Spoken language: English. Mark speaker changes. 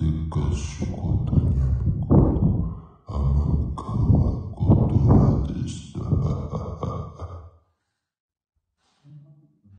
Speaker 1: the ghost.